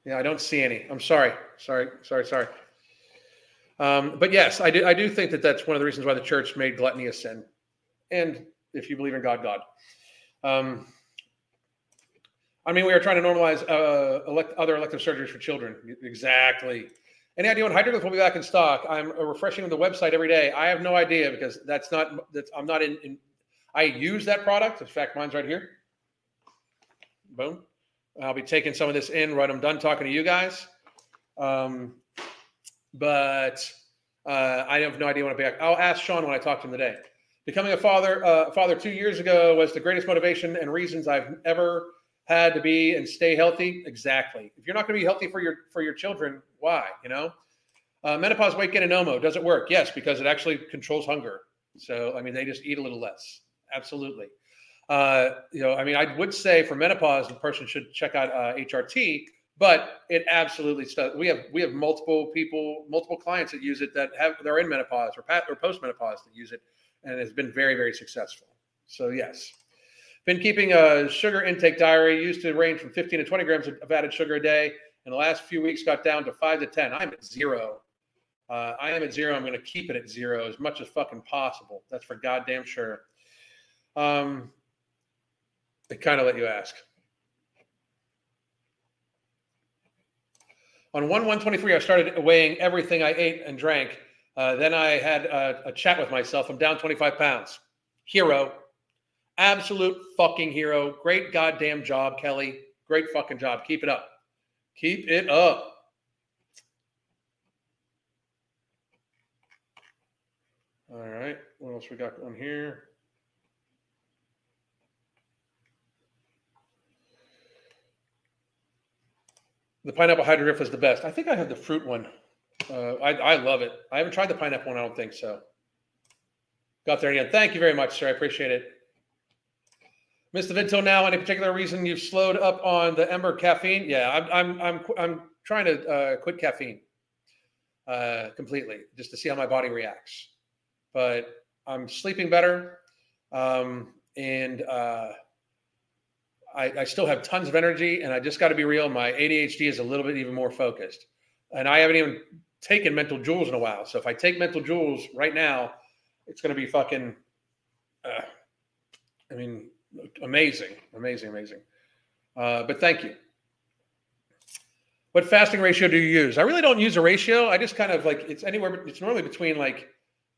Yeah, I don't see any. I'm sorry. Sorry. Sorry. Sorry. Um, but yes, I do. I do think that that's one of the reasons why the church made gluttony a sin and if you believe in God, God. Um, I mean, we are trying to normalize uh, elect, other elective surgeries for children. Exactly. Any idea when Hydroglyph will be back in stock? I'm refreshing the website every day. I have no idea because that's not that's I'm not in, in I use that product. In fact, mine's right here. Boom. I'll be taking some of this in right. I'm done talking to you guys. Um, but uh, I have no idea when I'll be back. I'll ask Sean when I talk to him today. Becoming a father, uh, father two years ago was the greatest motivation and reasons I've ever had to be and stay healthy. Exactly. If you're not going to be healthy for your for your children, why? You know, uh, menopause weight gain and NOMO does it work? Yes, because it actually controls hunger. So I mean, they just eat a little less. Absolutely. Uh, you know, I mean, I would say for menopause, the person should check out uh, HRT, but it absolutely stuff. We have we have multiple people, multiple clients that use it that have they're in menopause or or post menopause that use it, and it's been very very successful. So yes, been keeping a sugar intake diary. Used to range from 15 to 20 grams of added sugar a day. In the last few weeks, got down to five to 10. I'm at zero. Uh, I am at zero. I'm going to keep it at zero as much as fucking possible. That's for goddamn sure. Um, they kind of let you ask. On 1 123, I started weighing everything I ate and drank. Uh, then I had a, a, chat with myself. I'm down 25 pounds. Hero. Absolute fucking hero. Great goddamn job, Kelly. Great fucking job. Keep it up. Keep it up. All right. What else we got on here? The pineapple hydroglyph is the best. I think I have the fruit one. Uh, I, I love it. I haven't tried the pineapple one. I don't think so. Got there again. Thank you very much, sir. I appreciate it. Mr. Vinto, now any particular reason you've slowed up on the Ember caffeine? Yeah, I'm I'm I'm I'm trying to uh, quit caffeine uh, completely just to see how my body reacts. But I'm sleeping better, um, and uh, I, I still have tons of energy. And I just got to be real. My ADHD is a little bit even more focused, and I haven't even taken mental jewels in a while. So if I take mental jewels right now, it's going to be fucking. Uh, I mean, amazing, amazing, amazing. Uh, but thank you. What fasting ratio do you use? I really don't use a ratio. I just kind of like it's anywhere. It's normally between like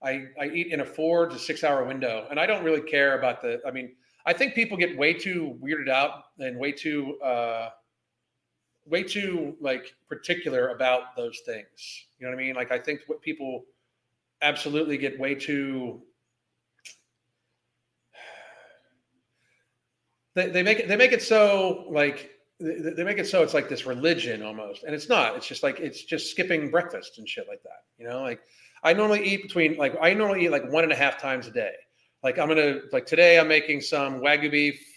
I I eat in a four to six hour window, and I don't really care about the. I mean, I think people get way too weirded out and way too uh, way too like particular about those things. You know what I mean? Like I think what people absolutely get way too they, they make it they make it so like they, make it so it's like this religion almost and it's not it's just like it's just skipping breakfast and shit like that you know like i normally eat between like i normally eat like one and a half times a day like i'm gonna like today i'm making some wagyu beef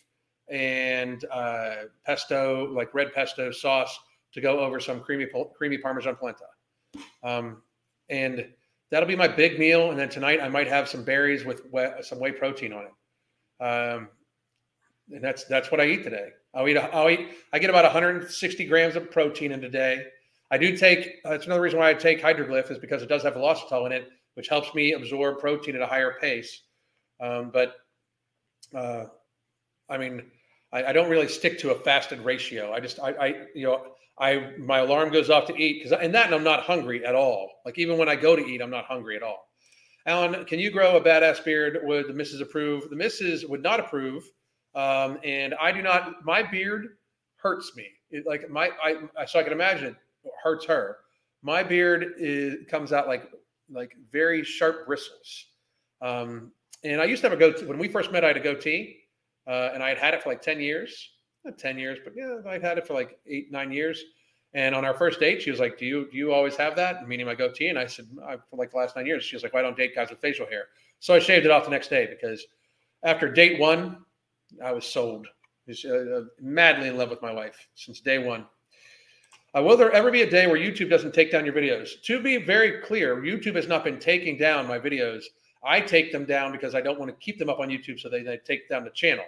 and uh, pesto like red pesto sauce to go over some creamy creamy parmesan polenta um, and that'll be my big meal and then tonight i might have some berries with some whey protein on it um, and that's that's what I eat today. I'll eat. I'll eat. I get about 160 grams of protein in a day. I do take. Uh, that's another reason why I take hydroglyph is because it does have Velositol in it, which helps me absorb protein at a higher pace. Um, but uh, I mean, I, I, don't really stick to a fasted ratio. I just, I, I, you know, I my alarm goes off to eat because, and that, and I'm not hungry at all. Like even when I go to eat, I'm not hungry at all. Alan, can you grow a badass beard? Would the missus approve? The missus would not approve um, and I do not, my beard hurts me. It, like my, I, so I can imagine it hurts her. My beard is, comes out like, like very sharp bristles. Um, and I used to have a goatee. When we first met, I had a goatee uh, and I had had it for like 10 years, not 10 years, but yeah, I've had it for like eight, nine years. And on our first date, she was like, "Do you do you always have that?" Meaning my goatee. And I said, I, "For like the last nine years." She was like, "Why don't date guys with facial hair?" So I shaved it off the next day because after date one, I was sold. He's uh, uh, madly in love with my wife since day one. Uh, will there ever be a day where YouTube doesn't take down your videos? To be very clear, YouTube has not been taking down my videos. I take them down because I don't want to keep them up on YouTube, so they, they take down the channel.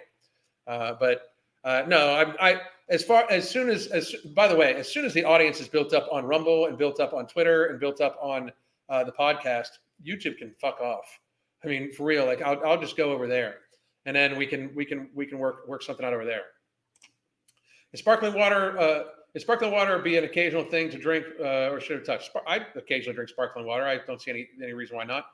Uh, but uh, no, I, I, as far as soon as, as by the way, as soon as the audience is built up on Rumble and built up on Twitter and built up on uh, the podcast, YouTube can fuck off. I mean, for real, like I'll, I'll just go over there and then we can we can we can work work something out over there. Is sparkling water uh, is sparkling water be an occasional thing to drink uh, or should have touched? I occasionally drink sparkling water. I don't see any any reason why not.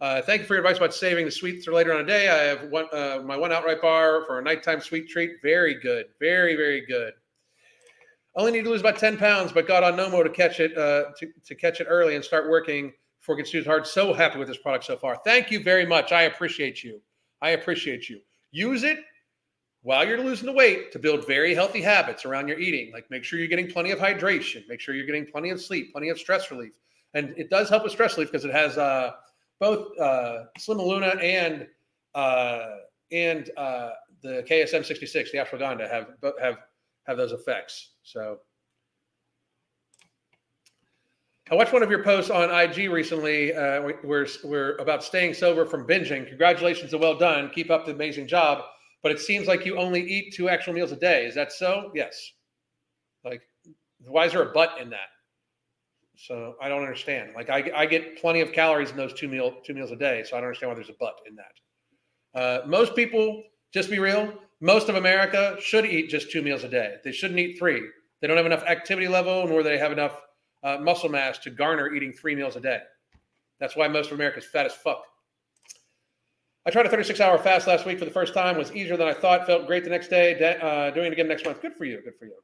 Uh, thank you for your advice about saving the sweets for later on a day. I have one uh, my one outright bar for a nighttime sweet treat. Very good, very very good. Only need to lose about ten pounds, but got on Nomo to catch it uh, to, to catch it early and start working before it too hard. So happy with this product so far. Thank you very much. I appreciate you. I appreciate you. Use it while you're losing the weight to build very healthy habits around your eating. Like make sure you're getting plenty of hydration, make sure you're getting plenty of sleep, plenty of stress relief. And it does help with stress relief because it has uh, both uh, Slimaluma and uh, and uh, the KSM 66, the ashwagandha, have have have those effects. So. I watched one of your posts on IG recently. Uh, we're, we're about staying sober from binging. Congratulations and well done. Keep up the amazing job. But it seems like you only eat two actual meals a day. Is that so? Yes. Like, why is there a but in that? So I don't understand. Like, I, I get plenty of calories in those two meal two meals a day. So I don't understand why there's a but in that. Uh, most people, just be real, most of America should eat just two meals a day. They shouldn't eat three. They don't have enough activity level, nor they have enough uh, muscle mass to garner eating three meals a day. That's why most of America is fat as fuck. I tried a 36 hour fast last week for the first time. Was easier than I thought. Felt great the next day. Uh, doing it again next month. Good for you. Good for you.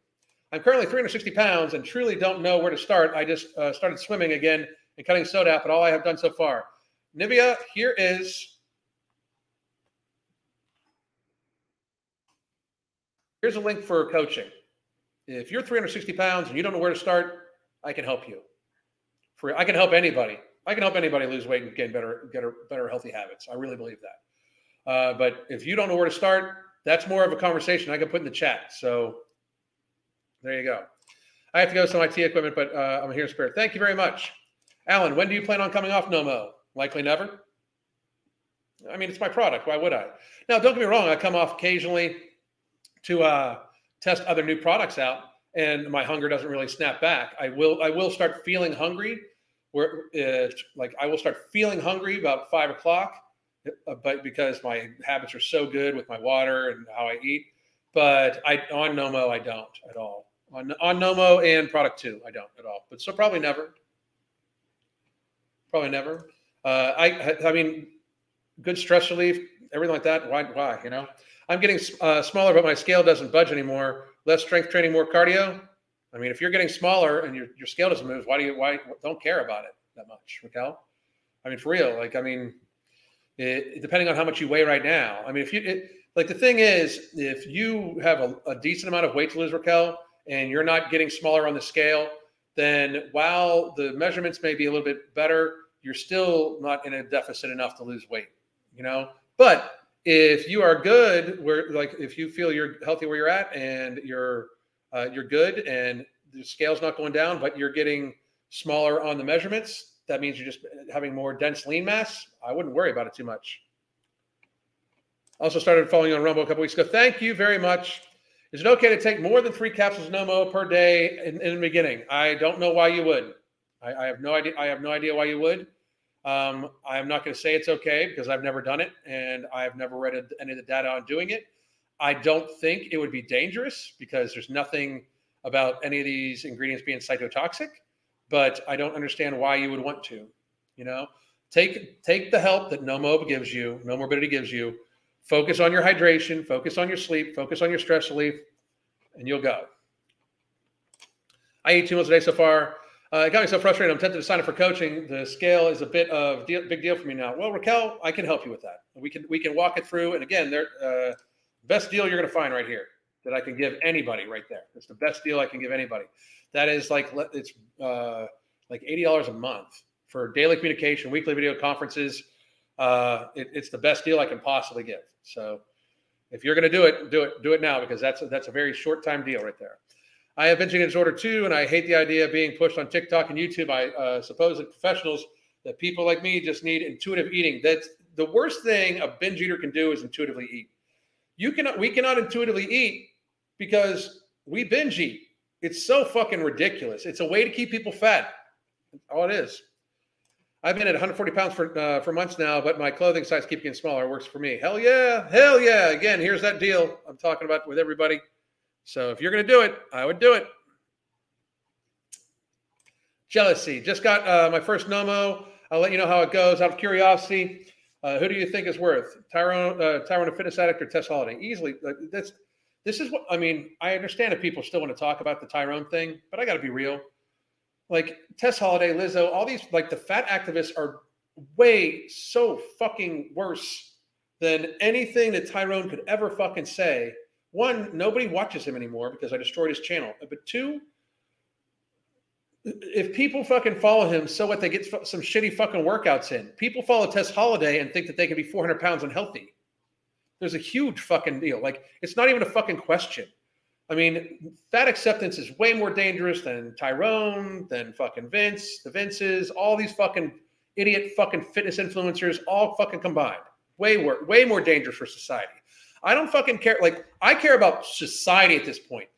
I'm currently 360 pounds and truly don't know where to start. I just uh, started swimming again and cutting soda, but all I have done so far. Nivea, here is. Here's a link for coaching. If you're 360 pounds and you don't know where to start, I can help you. For I can help anybody. I can help anybody lose weight and get better, get a, better healthy habits. I really believe that. Uh, but if you don't know where to start, that's more of a conversation I can put in the chat. So there you go. I have to go my tea equipment, but uh, I'm here in spirit. Thank you very much, Alan. When do you plan on coming off Nomo? Likely never. I mean, it's my product. Why would I? Now, don't get me wrong. I come off occasionally to uh, test other new products out and my hunger doesn't really snap back, I will I will start feeling hungry. Where uh, like I will start feeling hungry about five o'clock, uh, but because my habits are so good with my water and how I eat. But I on Nomo I don't at all. On on Nomo and product two I don't at all. But so probably never. Probably never. Uh, I I mean, good stress relief, everything like that. Why why you know? I'm getting uh, smaller, but my scale doesn't budge anymore less strength training, more cardio. I mean, if you're getting smaller and your, your scale doesn't move, why do you why don't care about it that much, Raquel? I mean, for real. Like, I mean, it, depending on how much you weigh right now. I mean, if you it, like the thing is, if you have a, a decent amount of weight to lose, Raquel, and you're not getting smaller on the scale, then while the measurements may be a little bit better, you're still not in a deficit enough to lose weight. You know, but if you are good where like if you feel you're healthy where you're at and you're uh, you're good and the scale's not going down but you're getting smaller on the measurements that means you're just having more dense lean mass i wouldn't worry about it too much. Also started following on rumble a couple weeks ago. Thank you very much is it okay to take more than three capsules of nomo per day in, in the beginning i don't know why you would I, I have no idea i have no idea why you would um, I'm not going to say it's okay because I've never done it and I've never read any of the data on doing it. I don't think it would be dangerous because there's nothing about any of these ingredients being cytotoxic, but I don't understand why you would want to. You know, take take the help that Nomo gives you, Nomorbidity gives you. Focus on your hydration, focus on your sleep, focus on your stress relief, and you'll go. I eat two meals a day so far. Uh, it got me so frustrated. I'm tempted to sign up for coaching. The scale is a bit of deal, big deal for me now. Well, Raquel, I can help you with that. We can we can walk it through. And again, there uh, best deal you're going to find right here that I can give anybody right there. It's the best deal I can give anybody. That is like it's uh, like eighty dollars a month for daily communication, weekly video conferences. Uh, it, it's the best deal I can possibly give. So if you're going to do it, do it do it now because that's a, that's a very short time deal right there. I have binging disorder too, and I hate the idea of being pushed on TikTok and YouTube. I uh, suppose that professionals that people like me just need intuitive eating. That's the worst thing a binge eater can do is intuitively eat. You cannot, we cannot intuitively eat because we binge eat. It's so fucking ridiculous. It's a way to keep people fat. all it is. I've been at 140 pounds for uh, for months now, but my clothing size keeps getting smaller. It works for me. Hell yeah, hell yeah. Again, here's that deal I'm talking about with everybody. So if you're to do it, I would do it. Jealousy. Just got uh, my first Nomo. I'll let you know how it goes. Out of curiosity, uh, who do you think is worth Tyrone, uh, Tyrone, a fitness addict, or Tess Holliday? Easily. That's this is what I mean. I understand if people still want to talk about the Tyrone thing, but I got to be real. Like Tess Holliday, Lizzo, all these like the fat activists are way so fucking worse than anything that Tyrone could ever fucking say one, nobody watches him anymore because I destroyed his channel. But two, if people fucking follow him, so what? They get some shitty fucking workouts in. People follow Tess Holliday and think that they can be 400 pounds unhealthy. There's a huge fucking deal. Like it's not even a fucking question. I mean, that acceptance is way more dangerous than Tyrone, than fucking Vince, the Vinces, all these fucking idiot fucking fitness influencers, all fucking combined. Way more, way more dangerous for society. I don't fucking care. Like I care about society at this point.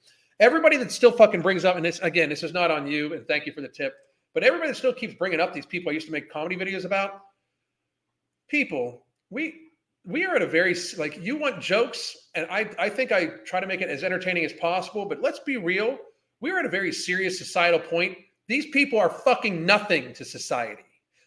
Everybody that still fucking brings up, and this again, this is not on you, and thank you for the tip, but everybody that still keeps bringing up these people I used to make comedy videos about, people, we we are at a very like you want jokes, and I I think I try to make it as entertaining as possible, but let's be real, we're at a very serious societal point. These people are fucking nothing to society.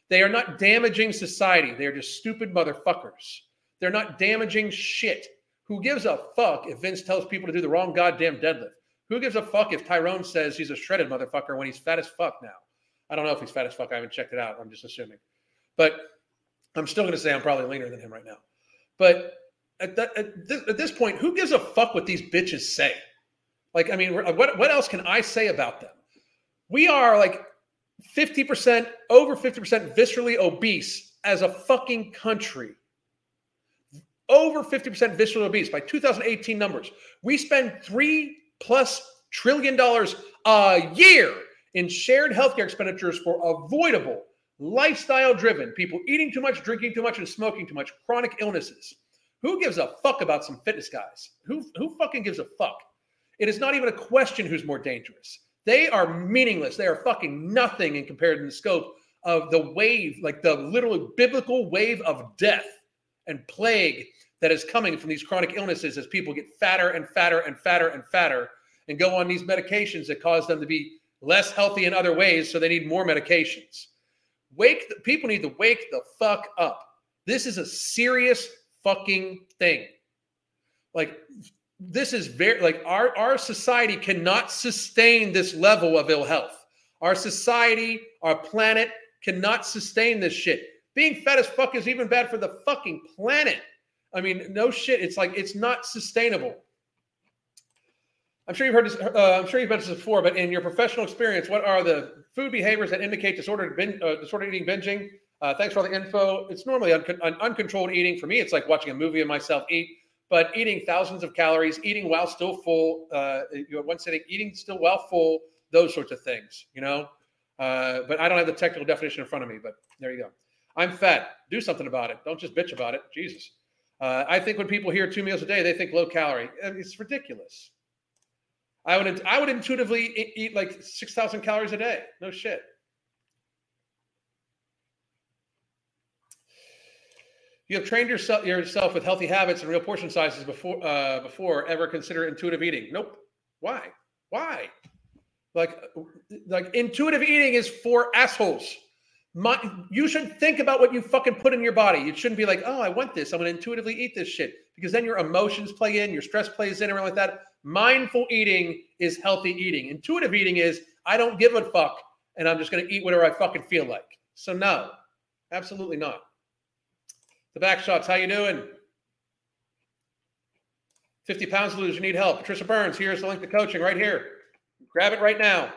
They are not damaging society. They are just stupid motherfuckers. They're not damaging shit. Who gives a fuck if Vince tells people to do the wrong goddamn deadlift? Who gives a fuck if Tyrone says he's a shredded motherfucker when he's fat as fuck now? I don't know if he's fat as fuck. I haven't checked it out. I'm just assuming. But I'm still going to say I'm probably leaner than him right now. But at, that, at, this, at this point, who gives a fuck what these bitches say? Like, I mean, what, what else can I say about them? We are like 50%, over 50% viscerally obese as a fucking country. Over 50% viscerally obese by 2018 numbers. We spend three plus trillion dollars a year in shared healthcare expenditures for avoidable, lifestyle driven people eating too much, drinking too much, and smoking too much, chronic illnesses. Who gives a fuck about some fitness guys? Who, who fucking gives a fuck? It is not even a question who's more dangerous. They are meaningless. They are fucking nothing in compared to the scope of the wave, like the literal biblical wave of death and plague that is coming from these chronic illnesses as people get fatter and fatter and fatter and fatter and go on these medications that cause them to be less healthy in other ways. So they need more medications. Wake the, people need to wake the fuck up. This is a serious fucking thing. Like this is very like our our society cannot sustain this level of ill health. Our society, our planet cannot sustain this shit. Being fat as fuck is even bad for the fucking planet. I mean, no shit. It's like it's not sustainable. I'm sure you've heard this. Uh, I'm sure you've mentioned this before, but in your professional experience, what are the food behaviors that indicate disordered, bin, uh, disordered eating, binging? Uh, thanks for all the info. It's normally un- un- uncontrolled eating. For me, it's like watching a movie of myself eat, but eating thousands of calories, eating while still full, uh, you know, one sitting, eating still while full, those sorts of things, you know. Uh, but I don't have the technical definition in front of me. But there you go. I'm fat. Do something about it. Don't just bitch about it. Jesus. Uh, I think when people hear two meals a day, they think low calorie. It's ridiculous. I would I would intuitively eat, like six thousand calories a day. No shit. You have trained yourself yourself with healthy habits and real portion sizes before uh, before ever consider intuitive eating. Nope. Why? Why? Like like intuitive eating is for assholes. My, you should think about what you fucking put in your body. You shouldn't be like, oh, I want this. I'm to intuitively eat this shit because then your emotions play in, your stress plays in, and like that. Mindful eating is healthy eating. Intuitive eating is I don't give a fuck and I'm just going to eat whatever I fucking feel like. So no, absolutely not. The back shots, how you doing? 50 pounds to lose, you need help. Patricia Burns, here's the link to coaching right here. Grab it right now.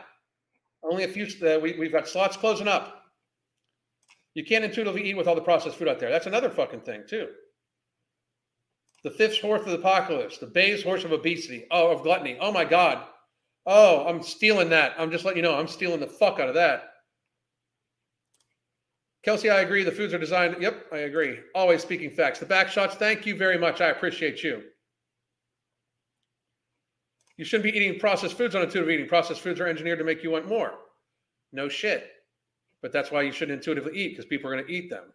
Only a few, uh, we, we've got slots closing up. You can't intuitively eat with all the processed food out there. That's another fucking thing, too. The fifth horse of the apocalypse, the base horse of obesity, oh, of gluttony. Oh my God. Oh, I'm stealing that. I'm just letting you know, I'm stealing the fuck out of that. Kelsey, I agree. The foods are designed. Yep, I agree. Always speaking facts. The back shots, thank you very much. I appreciate you. You shouldn't be eating processed foods on intuitive eating. Processed foods are engineered to make you want more. No shit. But that's why you shouldn't intuitively eat because people are going to eat them.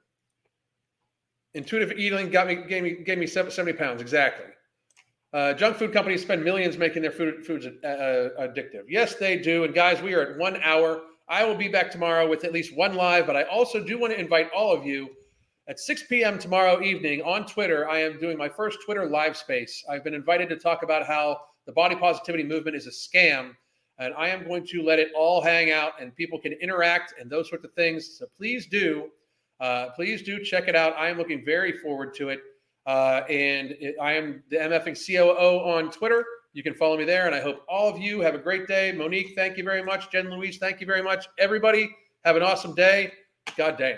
Intuitive eating got me gave me gave me 70 pounds exactly. Uh, junk food companies spend millions making their food foods uh, uh, addictive. Yes, they do. And guys, we are at one hour. I will be back tomorrow with at least one live, but I also do want to invite all of you at 6 p.m. tomorrow evening on Twitter. I am doing my first Twitter live space. I've been invited to talk about how the body positivity movement is a scam and I am going to let it all hang out and people can interact and those sorts of things. So please do, uh, please do check it out. I am looking very forward to it. Uh, and it, I am the MFing COO on Twitter. You can follow me there. And I hope all of you have a great day. Monique, thank you very much. Jen Louise, thank you very much. Everybody, have an awesome day. God dang.